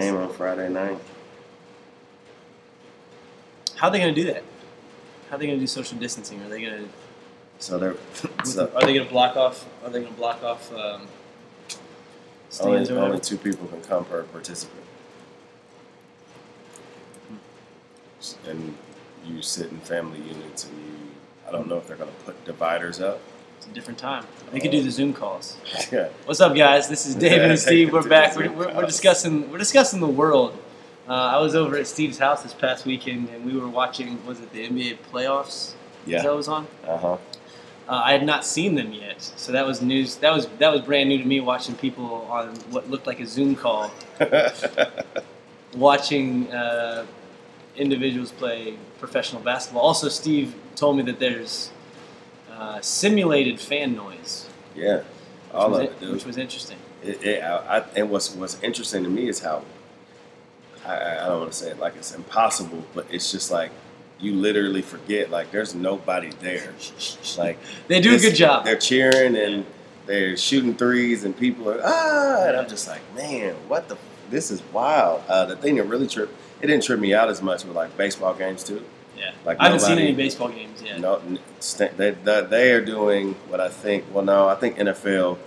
game on Friday night. How are they going to do that? How are they going to do social distancing? Are they going to? So they're so Are they going to block off? Are they going to block off um, only, only two people can come per participant. And you sit in family units, and you. I don't know if they're going to put dividers up. It's a different time. They could do the Zoom calls. yeah. What's up, guys? This is David Yeah, and Steve. We're back. We're, we're, we're discussing we're discussing the world. Uh, I was over at Steve's house this past weekend, and we were watching. Was it the NBA playoffs? Yeah. that was on. Uh huh. Uh, I had not seen them yet, so that was news. That was that was brand new to me. Watching people on what looked like a Zoom call, watching uh, individuals play professional basketball. Also, Steve told me that there's uh, simulated fan noise, yeah. All was, of it, dude. which was interesting. It, it, I, I, and what's what's interesting to me is how I, I I don't want to say it like it's impossible, but it's just like you literally forget like there's nobody there. Like They do a good job. They're cheering and they're shooting threes, and people are ah, and I'm just like, man, what the? This is wild. Uh, the thing that really tripped it didn't trip me out as much with like baseball games too. Yeah, Like I haven't seen any baseball games yet. No, they, they they are doing what I think. Well, no, I think NFL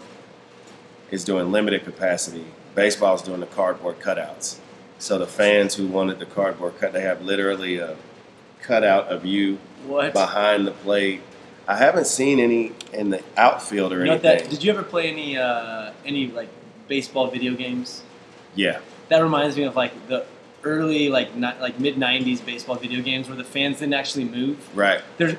is doing limited capacity. Baseball's doing the cardboard cutouts. So the fans who wanted the cardboard cut, they have literally a cutout of you What? behind the plate. I haven't seen any in the outfield or You anything. that, did you ever play any uh, any like baseball video games? yeah, That reminds me of like the early like not like mid '90s baseball video games where the fans didn't actually move. right. They're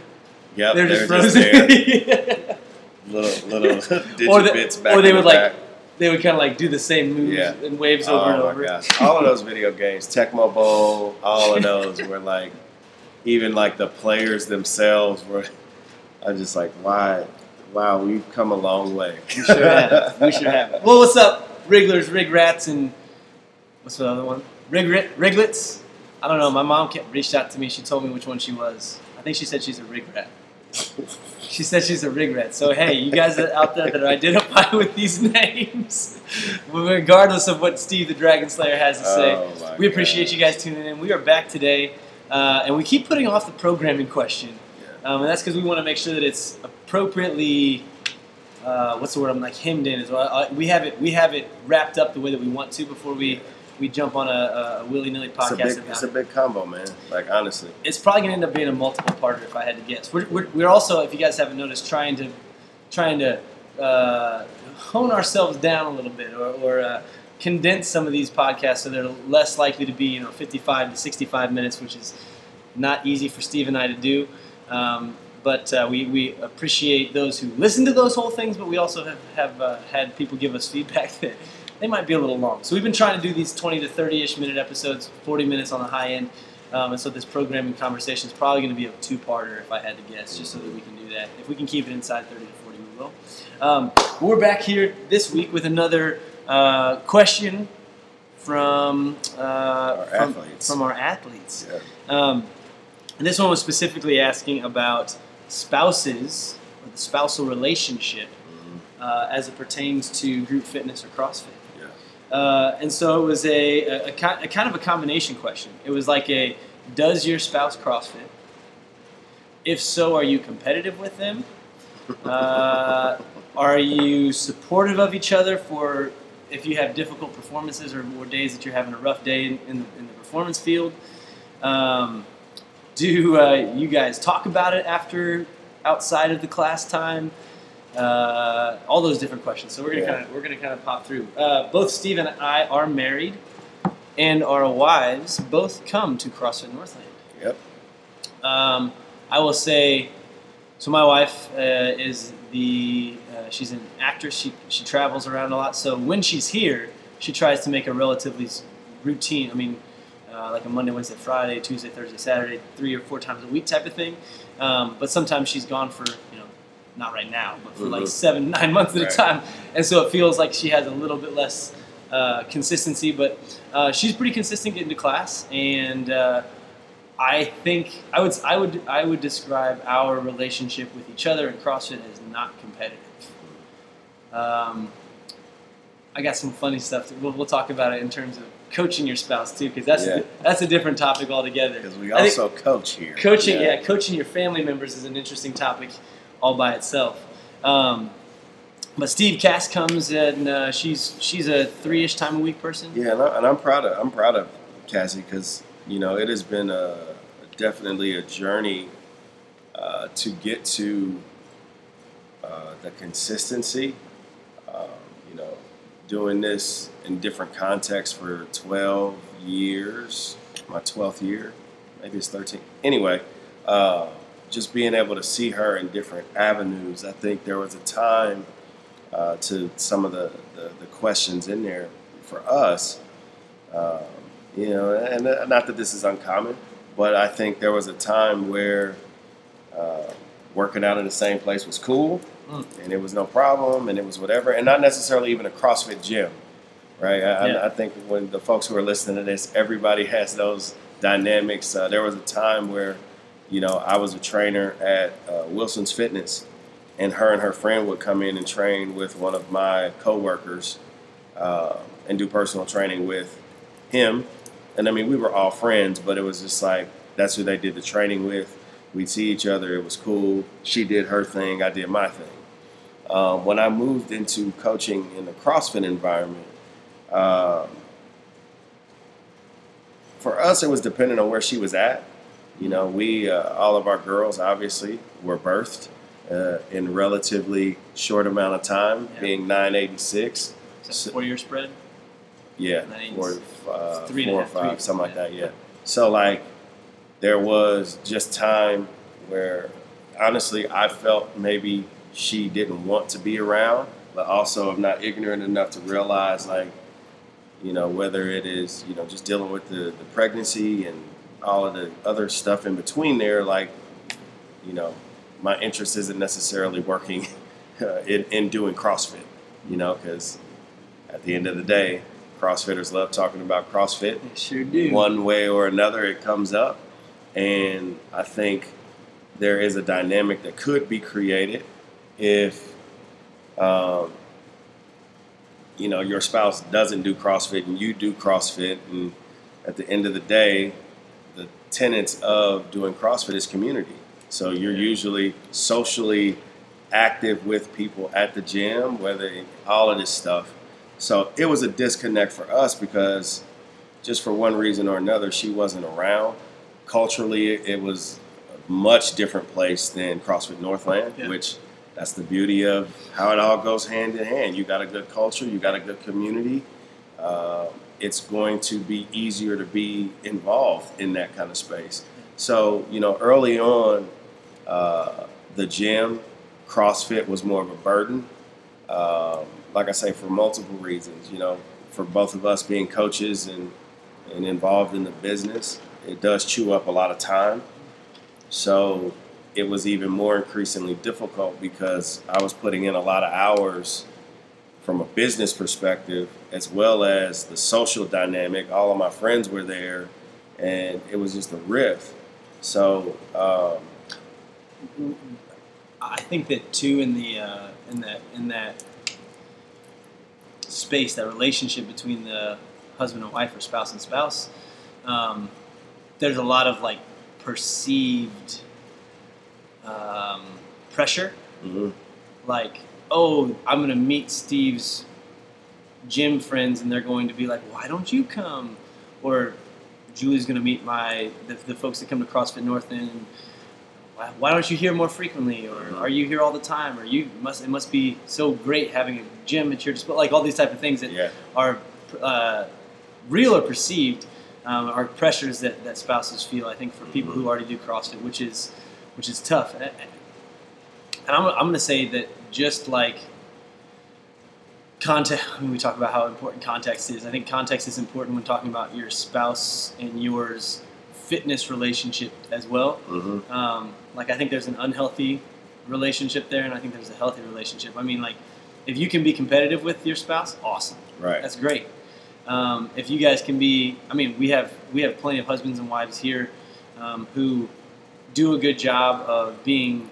Yep, they're just they're frozen. there. little little digit or, the- bits back or they would the like back. they would kind of like do the same moves Yeah. and waves over and oh over. my gosh! All of those video games, Tecmo Bowl, all of those were like, even like the players themselves were. I'm just like, why? Wow, we've come a long way. We sure have. We sure have. Well, what's up, Wrigglers, Rig Rats, and what's the other one? Rig Riglets. I don't know. My mom kept, reached out to me. She told me which one she was. I think she said she's a Rig Rat. She said she's a Rig Rat. So hey, you guys out there that identify with these names, regardless of what Steve the Dragon Slayer has to say, Oh we appreciate you guys tuning in. We are back today, uh, and we keep putting off the programming question. Yeah. Um, and that's because we want to make sure that it's appropriately, uh, what's the word I'm like hemmed in as well. Uh, we have it we have it wrapped up the way that we want to before we, we jump on a, a willy nilly It's a podcast. big, it's a big combo, man. Like honestly, It's probably going to end up being a multiple parter if I had to guess. We're, we're, we're also, if you guys haven't noticed, trying to trying to uh, hone ourselves down a little bit or, or uh, condense some of these podcasts so they're less likely to be you know 55 to 65 minutes, which is not easy for Steve and I to do. Um, but uh, we, we appreciate those who listen to those whole things, but we also have, have uh, had people give us feedback that they might be a little long. So we've been trying to do these 20 to 30 ish minute episodes, 40 minutes on the high end. Um, and so this programming conversation is probably going to be a two parter if I had to guess, just so that we can do that. If we can keep it inside 30 to 40, we will. Um, we're back here this week with another uh, question from, uh, from, athletes. from our athletes. yeah. Um, and this one was specifically asking about spouses or the spousal relationship Mhm. uh, as it pertains to group fitness or CrossFit. Uh, and so it was a, a, a, a kind of a combination question. It was like a Does your spouse CrossFit? If so, are you competitive with them? Uh, are you supportive of each other for if you have difficult performances or, or days that you're having a rough day in, in, the, in the performance field? Um, do uh, you guys talk about it after outside of the class time? Uh, all those different questions. So we're gonna Yeah. kind of we're gonna kind of pop through. Uh, both Steve and I are married, and our wives both come to CrossFit Northland. Yep. Um, I will say, so my wife uh, is the uh, she's an actress. She she travels around a lot. So when she's here, she tries to make a relatively routine. I mean, uh, like a Monday, Wednesday, Friday, Tuesday, Thursday, Saturday, three or four times a week type of thing. Um, but sometimes she's gone for not right now, but for like Mhm. seven, nine months at Right. a time, and so it feels like she has a little bit less uh, consistency. But uh, she's pretty consistent getting to class, and uh, I think I would I would I would describe our relationship with each other in CrossFit as not competitive. Um, I got some funny stuff. To, we'll, we'll talk about it in terms of coaching your spouse too, because that's Yeah. that's a different topic altogether. Because we also coach here. coaching, yeah. coaching your family members is an interesting topic all by itself. Um, but Steve Cass comes and uh, she's she's a three-ish time a week person. Yeah, and, I, I'm proud of I'm proud of Cassie because you know it has been a definitely a journey uh, to get to uh, the consistency. Um, you know, doing this in different contexts for 12 years, my 12th year, maybe it's 13. Anyway, uh, just being able to see her in different avenues. I think there was a time uh, to some of the, the, the questions in there for us. Um, you know, and not that this is uncommon, but I think there was a time where uh, working out in the same place was cool, Mm. and it was no problem, and it was whatever, and not necessarily even a CrossFit gym, right? I, Yeah. I, I think when the folks who are listening to this, everybody has those dynamics. Uh, there was a time where, you know, I was a trainer at uh, Wilson's Fitness, and her and her friend would come in and train with one of my coworkers uh, and do personal training with him. And I mean, we were all friends, but it was just like that's who they did the training with. We'd see each other. It was cool. She did her thing. I did my thing. Um, when I moved into coaching in the CrossFit environment, um, for us, it was dependent on where she was at. You know, we uh, all of our girls obviously were birthed uh, in relatively short amount of time, Yeah. being 986. Is that four-year spread? Yeah, Nine, four, uh, three four or half, five, three, something like that. Yeah. So like, there was just time where, honestly, I felt maybe she didn't want to be around, but also I'm not ignorant enough to realize like, you know, whether it is you know just dealing with the, the pregnancy and all of the other stuff in between there, like, you know, my interest isn't necessarily working uh, in, in doing CrossFit, you know, because at the end of the day, CrossFitters love talking about CrossFit. They sure do. One way or another, it comes up. And I think there is a dynamic that could be created if, um, you know, your spouse doesn't do CrossFit and you do CrossFit. And at the end of the day, tenets of doing CrossFit is community. So you're usually socially active with people at the gym, whether all of this stuff. So it was a disconnect for us because just for one reason or another, she wasn't around. Culturally, it was a much different place than CrossFit Northland, Yeah. which that's the beauty of how it all goes hand in hand. You got a good culture, you got a good community. Uh, it's going to be easier to be involved in that kind of space. So, you know, early on, uh, the gym, CrossFit was more of a burden. Um, like I say, for multiple reasons. You know, for both of us being coaches and and involved in the business, it does chew up a lot of time. So it was even more increasingly difficult because I was putting in a lot of hours from a business perspective as well as the social dynamic. All of my friends were there, and it was just a riff. So um, I think that too in the uh, in that in that space, that relationship between the husband and wife or spouse and spouse, um, there's a lot of like perceived um, pressure. mhm. Like, oh, I'm gonna meet Steve's gym friends, and they're going to be like, why don't you come? Or Julie's gonna meet my the, the folks that come to CrossFit Northland. And, why, why don't you hear more frequently? Or are you here all the time? Or you must it must be so great having a gym at your disposal like all these type of things that yeah, are uh, real or perceived um, are pressures that, that spouses feel i think for people who already do crossfit which is which is tough. And, and I'm, I'm going to say that just like context when we talk about how important context is i think context is important when talking about your spouse and yours fitness relationship as well hmm um, like I think there's an unhealthy relationship there, and I think there's a healthy relationship. I mean, like if you can be competitive with your spouse, awesome, right. that's great. Um, if you guys can be, I mean, we have we have plenty of husbands and wives here um, who do a good job of being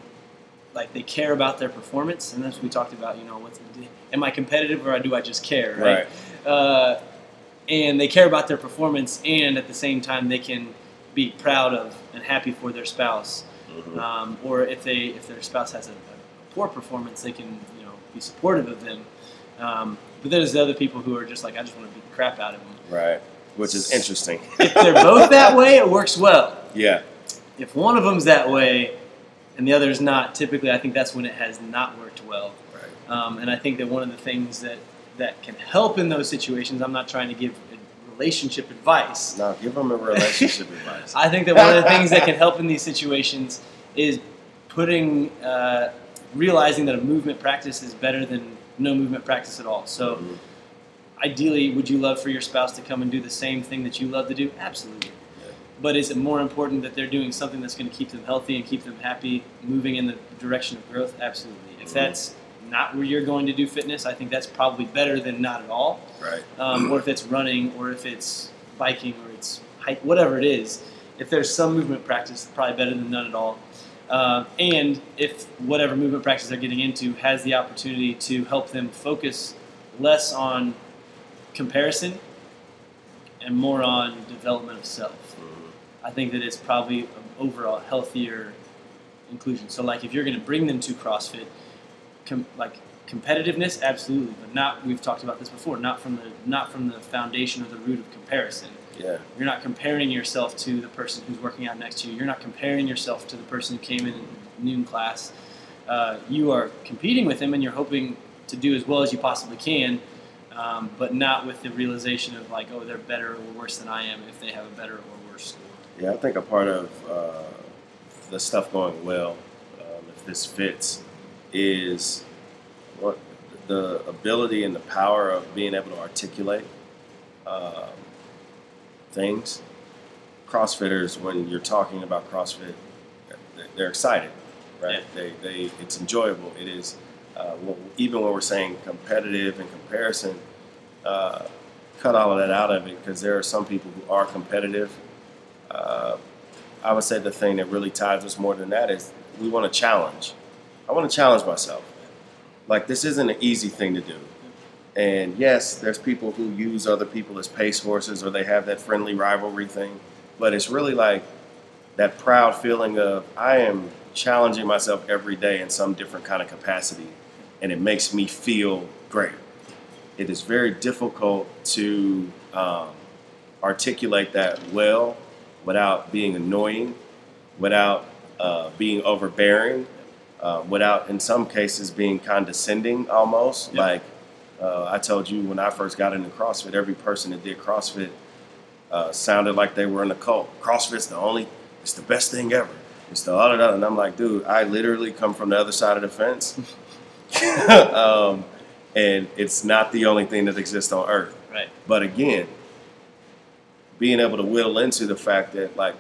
like they care about their performance, and that's we talked about. You know, what's am I competitive or do I just care? Right. Uh, and they care about their performance, and at the same time they can be proud of and happy for their spouse. Mhm. Um, or if they if their spouse has a, a poor performance, they can you know be supportive of them. Um, but there's the other people who are just like I just want to beat the crap out of them. Right. Which is interesting. If they're both that way, it works well. yeah. If one of them's that way and the other is not, typically I think that's when it has not worked well. Right. Um, and I think that one of the things that, that can help in those situations, I'm not trying to give relationship advice. No, give them a relationship advice. I think that one of the things that can help in these situations is putting, uh, realizing that a movement practice is better than no movement practice at all. So, Mhm. ideally, would you love for your spouse to come and do the same thing that you love to do? Absolutely. But is it more important that they're doing something that's going to keep them healthy and keep them happy, moving in the direction of growth? Absolutely. If Mhm. that's not where you're going to do fitness, I think that's probably better than not at all. Right. Um, or if it's running, or if it's biking, or it's hike, whatever it is. If there's some movement practice, probably better than none at all. Uh, and if whatever movement practice they're getting into has the opportunity to help them focus less on comparison and more on development of self. I think that it's probably an overall healthier inclusion. So, like, if you're going to bring them to CrossFit, com- like competitiveness, absolutely, but not. We've talked about this before. Not from the not from the foundation or the root of comparison. Yeah. You're not comparing yourself to the person who's working out next to you. You're not comparing yourself to the person who came in noon class. Uh, you are competing with them, and you're hoping to do as well as you possibly can, um, but not with the realization of like, oh, they're better or worse than I am if they have a better or worse. Yeah, I think a part of uh, the stuff going well, um, if this fits, is what the ability and the power of being able to articulate um, things. CrossFitters, when you're talking about CrossFit, they're excited, right? They, they, it's enjoyable. It is, uh, well, even when we're saying competitive and comparison, uh, cut all of that out of it because there are some people who are competitive. Uh, I would say the thing that really ties us more than that is we want to challenge. I want to challenge myself. Like this isn't an easy thing to do. And yes, there's people who use other people as pace horses or they have that friendly rivalry thing. But it's really like that proud feeling of I am challenging myself every day in some different kind of capacity. And it makes me feel great. It is very difficult to um, articulate that well without being annoying, without uh, being overbearing, uh, without, in some cases, being condescending almost. Yeah. Like uh, I told you when I first got into CrossFit, every person that did CrossFit uh, sounded like they were in a cult. CrossFit's the only, it's the best thing ever. It's the other, other. And I'm like, dude, I literally come from the other side of the fence. um, and it's not the only thing that exists on earth. Right. But again, being able to will into the fact that like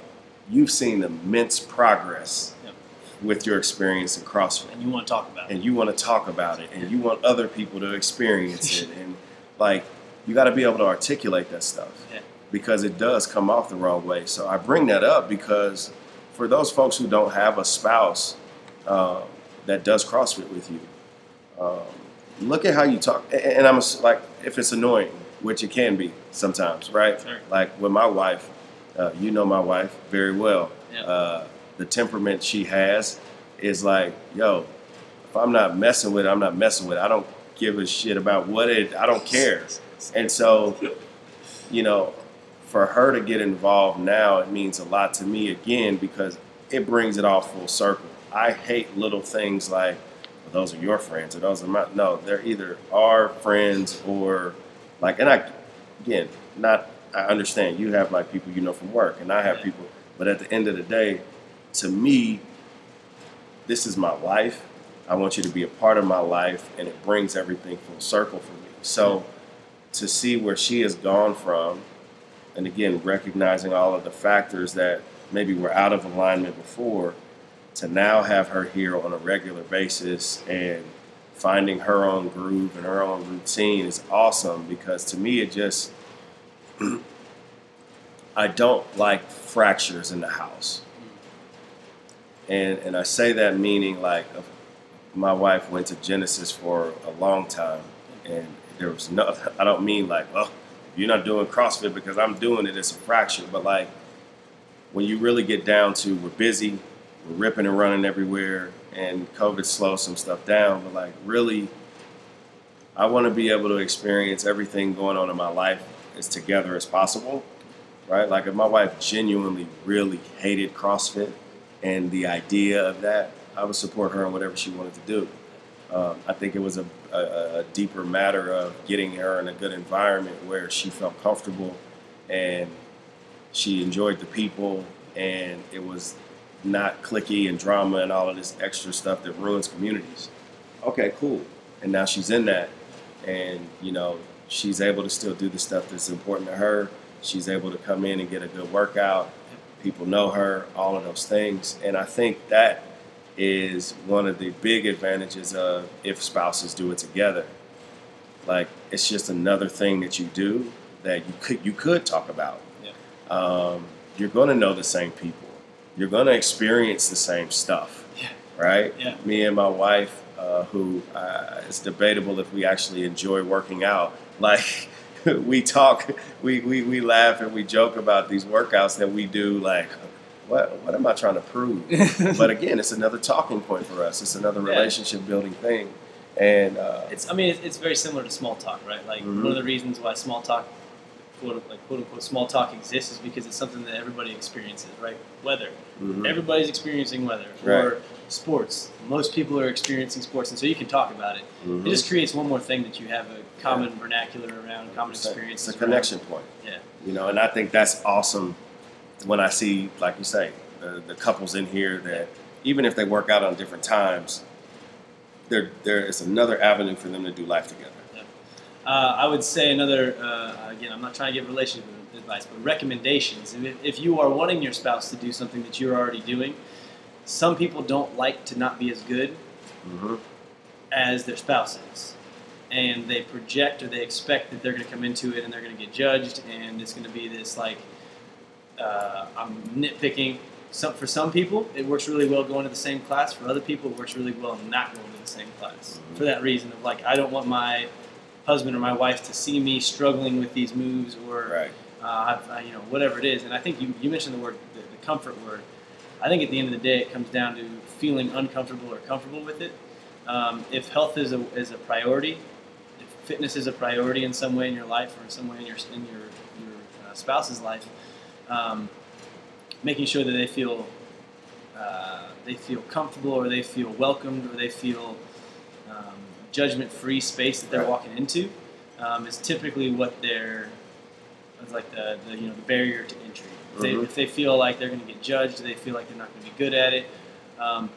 you've seen immense progress Yep. with your experience in CrossFit, And you want to talk about it. and you want to talk about it, and you want other people to experience it, and like you got to be able to articulate that stuff Yeah. because it does come off the wrong way. So I bring that up because for those folks who don't have a spouse uh, that does CrossFit with you, um, look at how you talk. And I'm like, if it's annoying, which it can be sometimes, right? Sure. Like with my wife, uh, you know my wife very well. Yeah. Uh, the temperament she has is like, yo, if I'm not messing with it, I'm not messing with it. I don't give a shit about what it. I don't care. And so, you know, for her to get involved now, it means a lot to me again because it brings it all full circle. I hate little things like, well, those are your friends or those are my. No, they're either our friends or like, and I, again, not, I understand you have like people you know from work and I have Yeah. people, but at the end of the day, to me, this is my life. I want you to be a part of my life, and it brings everything full circle for me. So, to see where she has gone from, and again, recognizing all of the factors that maybe were out of alignment before, to now have her here on a regular basis and finding her own groove and her own routine is awesome because to me, it just, I don't like fractures in the house. And, and I say that meaning like my wife went to Genesis for a long time, and there was no. I don't mean like, well, You're not doing CrossFit because I'm doing it. It's a fraction. But like when you really get down to we're busy, we're ripping and running everywhere, and COVID slowed some stuff down. But like really, I want to be able to experience everything going on in my life as together as possible. Right? Like if my wife genuinely really hated CrossFit and the idea of that, I would support her in whatever she wanted to do. Um, I think it was a, a, a, deeper matter of getting her in a good environment where she felt comfortable and she enjoyed the people and it was not clicky and drama and all of this extra stuff that ruins communities. Okay, cool. And now she's in that and, you know, she's able to still do the stuff that's important to her. She's able to come in and get a good workout. People know her, all of those things. And I think that is one of the big advantages of if spouses do it together. Like it's just another thing that you do that you could you could talk about. Yeah. Um, you're going to know the same people. You're going to experience the same stuff. Yeah. Right. Yeah. Me and my wife, uh, who uh, it's debatable if we actually enjoy working out. Like we talk, we, we we laugh and we joke about these workouts that we do. Like what what am I trying to prove? but again, it's another talking point for us. It's another Yeah. relationship building thing, and uh, It's, I mean, it's, it's very similar to small talk, right? Like Mhm. one of the reasons why small talk, quote like quote unquote small talk exists is because it's something that everybody experiences, right? Weather, mhm. everybody's experiencing weather, Right. or sports. Most people are experiencing sports, and so you can talk about it. Mhm. It just creates one more thing that you have a common vernacular around, common experience. It's a connection point. Yeah. You know, and I think that's awesome when I see, like you say, the, the couples in here that even if they work out on different times, there there is another avenue for them to do life together. Uh, I would say another, uh, again, I'm not trying to give relationship advice, but recommendations. If, if you are wanting your spouse to do something that you're already doing, some people don't like to not be as good Mm-hmm. as their spouse is. And they project or they expect that they're going to come into it and they're going to get judged, and it's going to be this like, uh, I'm nitpicking. Some, for some people, it works really well going to the same class. For other people, it works really well not going to the same class. Mhm. For that reason of like, I don't want my husband or my wife to see me struggling with these moves or Right. uh, I- you know whatever it is. And I think you, you mentioned the word the, the comfort word. I think at the end of the day, it comes down to feeling uncomfortable or comfortable with it. Um, if health is a, is a priority, if fitness is a priority in some way in your life or in some way in your in your your uh, spouse's life, um, making sure that they feel uh, they feel comfortable or they feel welcomed or they feel um, judgment-free space that they're Right. walking into um, is typically what they're it's like the, the you know the barrier to entry. If, they, Mhm. if they feel like they're going to get judged, they feel like they're not going to be good at it. Um,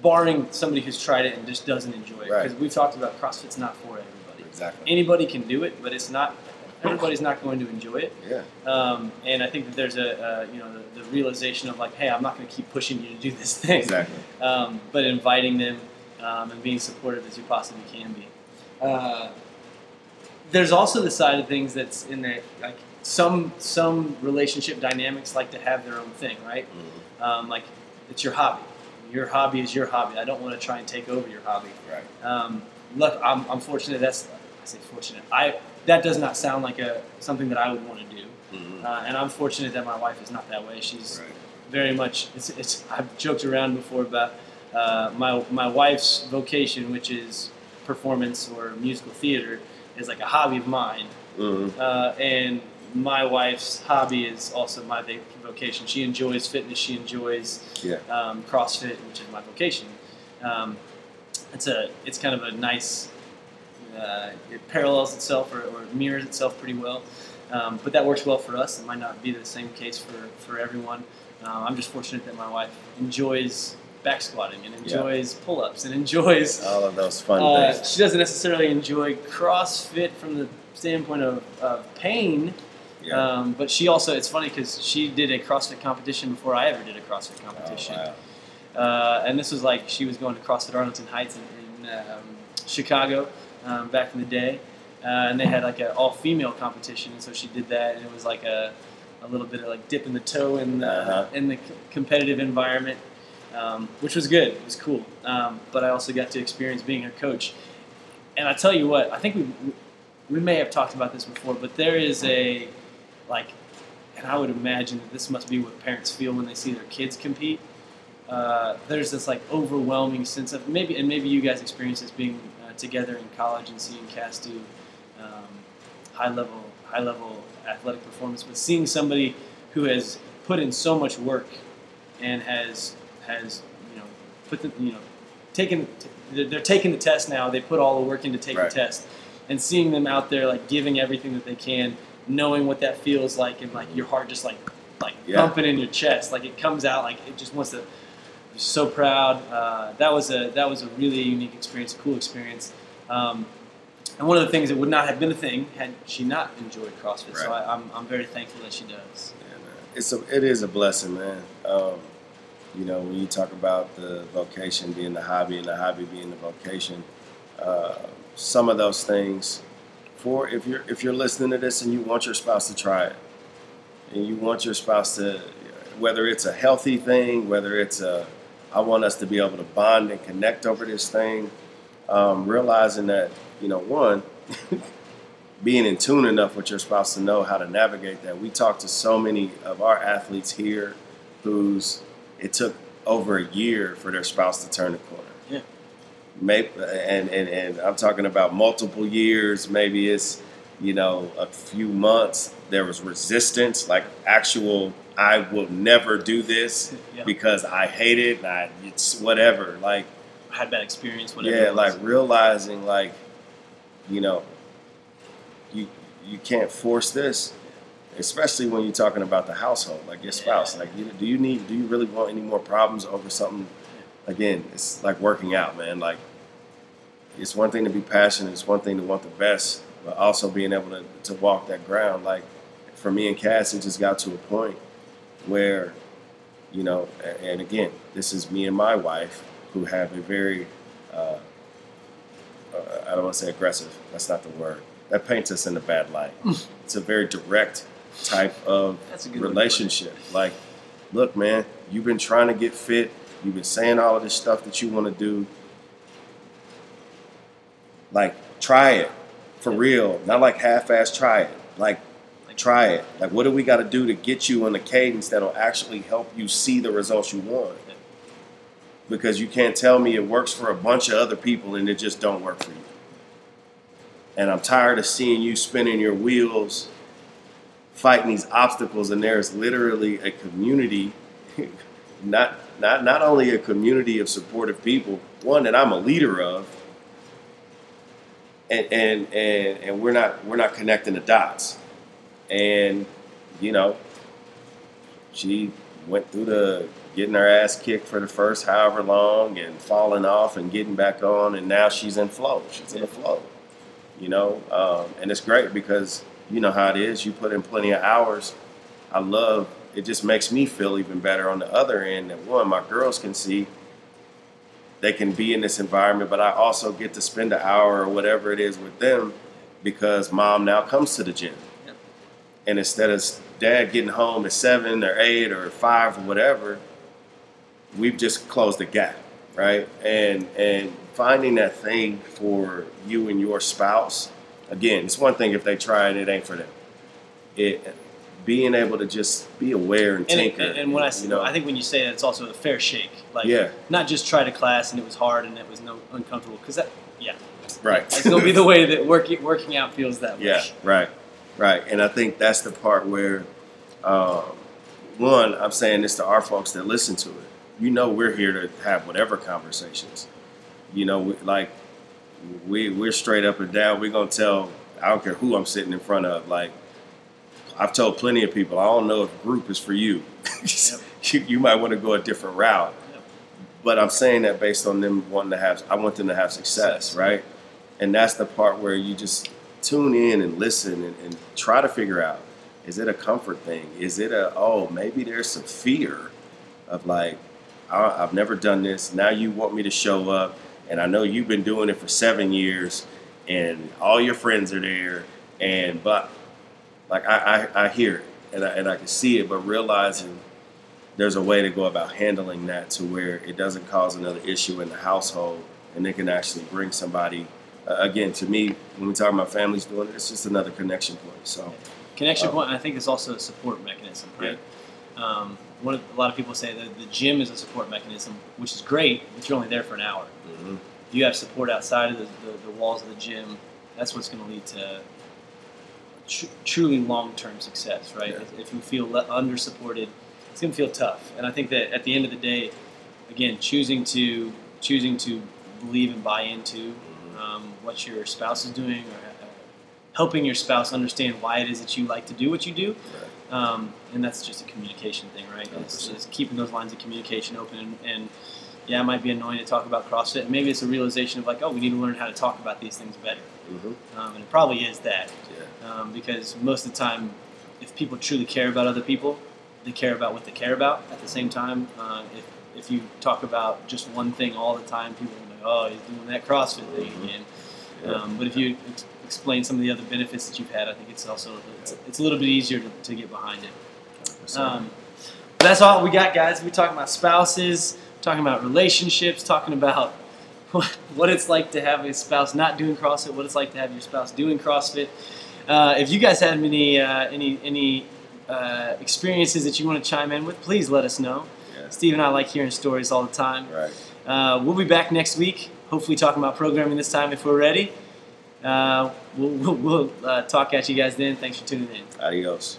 barring somebody who's tried it and just doesn't enjoy it, Right. because we've talked about CrossFit's not for everybody. Exactly. Anybody can do it, but it's not. Everybody's not going to enjoy it. Yeah. Um, and I think that there's a, uh, you know the, the realization of like, hey, I'm not going to keep pushing you to do this thing, Exactly. um, but inviting them um, and being supportive as you possibly can be. Uh, there's also the side of things that's in there, like some some relationship dynamics like to have their own thing, right? Mhm. Um, like it's your hobby. Your hobby is your hobby. I don't want to try and take over your hobby. Right. Um, look, I'm, I'm fortunate. That's I say fortunate. I that does not sound like a something that I would want to do. Mhm. Uh, and I'm fortunate that my wife is not that way. She's Right. very much. It's, it's I've joked around before about uh, my my wife's vocation, which is performance or musical theater, is like a hobby of mine. Mhm. Uh, and my wife's hobby is also my vocation. She enjoys fitness. She enjoys Yeah. um, CrossFit, which is my vocation. Um, it's a it's kind of a nice. Uh, it parallels itself or, or mirrors itself pretty well, um, but that works well for us. It might not be the same case for for everyone. Uh, I'm just fortunate that my wife enjoys back squatting and Yeah. enjoys pull ups and enjoys All of those fun uh, things. she doesn't necessarily enjoy CrossFit from the standpoint of, of pain, Yeah. um, but she also, it's funny because she did a CrossFit competition before I ever did a CrossFit Oh, competition. wow. uh, and this was like she was going to CrossFit Arlington Heights in, in um, Chicago um, back in the day. Uh, and they had like an all female competition, and so she did that, and it was like a, a little bit of like dipping the toe in the, Uh-huh. in the c- competitive environment, um, which was good. It was cool. Um, but I also got to experience being her coach. And I tell you what, I think we, we may have talked about this before, but there is a like, and I would imagine that this must be what parents feel when they see their kids compete. Uh, there's this like overwhelming sense of maybe, and maybe you guys experience this being uh, together in college and seeing Cass do um, high level, high level athletic performance, but seeing somebody who has put in so much work and has has you know put the you know taken they're taking the test now. They put all the work in to take Right. the test, and seeing them out there like giving everything that they can, knowing what that feels like, and like your heart just like like Yeah. pumping in your chest, like it comes out like it just wants to. So proud. Uh, that was a that was a really unique experience, a cool experience. Um, and one of the things that would not have been a thing had she not enjoyed CrossFit. So Right. I, I'm, I'm very thankful that she does. Yeah, man. It's a, it is a blessing, man. Um, you know, when you talk about the vocation being the hobby and the hobby being the vocation, uh, some of those things. For if you're if you're listening to this and you want your spouse to try it, and you want your spouse to, whether it's a healthy thing, whether it's a, I want us to be able to bond and connect over this thing, um, realizing that you know one. being in tune enough with your spouse to know how to navigate that. We talk to so many of our athletes here whose it took over a year for their spouse to turn the corner. Yeah. Maybe, and, and, and I'm talking about multiple years. Maybe it's, you know, a few months. There was resistance, like actual, I will never do this Yeah. because I hate it. And I, it's whatever. Like, I Had bad experience, whatever. yeah, like realizing like, you know, you you can't force this, especially when you're talking about the household, like your spouse. Like, you, do you need? Do you really want any more problems over something? Again, it's like working out, man. Like, it's one thing to be passionate. It's one thing to want the best, but also being able to to walk that ground. Like, for me and Cass, it just got to a point where, you know, and again, this is me and my wife who have a very uh, uh, I don't want to say aggressive. That's not the word. That paints us in a bad light. it's a very direct type of That's a good way to put it. relationship. Like, look, man, you've been trying to get fit. You've been saying all of this stuff that you want to do. Like, try it for real. Not like half-ass try it. Like, try it. Like, what do we got to do to get you on the cadence that'll actually help you see the results you want? because you can't tell me it works for a bunch of other people and it just don't work for you. And I'm tired of seeing you spinning your wheels, fighting these obstacles, and there's literally a community, not not not only a community of supportive people, one that I'm a leader of, and and and, and we're not we're not connecting the dots. And you know, she went through the getting her ass kicked for the first however long and falling off and getting back on and now she's in flow she's in a flow you know um, and it's great because you know how it is you put in plenty of hours i love it just makes me feel even better on the other end that one my girls can see they can be in this environment but i also get to spend an hour or whatever it is with them because mom now comes to the gym Yep. and instead of dad getting home at seven or eight or five or whatever, we've just closed the gap, right? And and finding that thing for you and your spouse, again, it's one thing if they try and it ain't for them. It being able to just be aware and And, tinker. and, and when I, you know, I think when you say that, it's also a fair shake. Like, Yeah. not just try to class and it was hard and it was no uncomfortable. Because that, yeah, right, that's gonna be the way that working working out feels that way. Yeah, right, right. And I think that's the part where, um, one, I'm saying this to our folks that listen to it. You know, we're here to have whatever conversations. You know, we, like we we're straight up and down. We're gonna tell. I don't care who I'm sitting in front of. Like I've told plenty of people, I don't know if group is for you. you, you might want to go a different route. Yep. But I'm saying that based on them wanting to have. I want them to have success, Success. right? And that's the part where you just tune in and listen and, and try to figure out is it a comfort thing? Is it a, oh, maybe there's some fear of like, I've never done this. Now you want me to show up, and I know you've been doing it for seven years, and all your friends are there, and but like I, I, I hear it and I, and I can see it, but realizing there's a way to go about handling that to where it doesn't cause another issue in the household, and it can actually bring somebody uh, again, to me, when we talk about families doing it, it's just another connection point. So Connection Um, point, and I think it's also a support mechanism, right? Um, one of, a lot of people say that the gym is a support mechanism, which is great, but you're only there for an hour. mhm. If you have support outside of the, the, the walls of the gym, that's what's going to lead to tr- truly long-term success, right? Yeah. If, if you feel le- under-supported, it's going to feel tough. And I think that at the end of the day, again, choosing to choosing to believe and buy into um, what your spouse is doing, or uh, helping your spouse understand why it is that you like to do what you do, um, and that's just a communication thing, right? It's 100%. just keeping those lines of communication open. And, and yeah, it might be annoying to talk about CrossFit. And maybe it's a realization of like, oh, we need to learn how to talk about these things better. Mhm. Um, and it probably is that Yeah. um, because most of the time, if people truly care about other people, they care about what they care about. At the same time, uh, if if you talk about just one thing all the time, people will be like, oh, he's doing that CrossFit thing again. Yeah. Um, but if you explain some of the other benefits that you've had, I think it's also it's, it's a little bit easier to, to get behind it. Um, that's all we got, guys. We're talking about spouses, talking about relationships, talking about what, what it's like to have a spouse not doing CrossFit, what it's like to have your spouse doing CrossFit. Uh, if you guys have any uh, any any uh, experiences that you want to chime in with, please let us know. yeah. Steve and I like hearing stories all the time. Right. Uh, we'll be back next week, hopefully talking about programming this time if we're ready. Uh, we'll we'll, uh, talk at you guys then. Thanks for tuning in. Adios.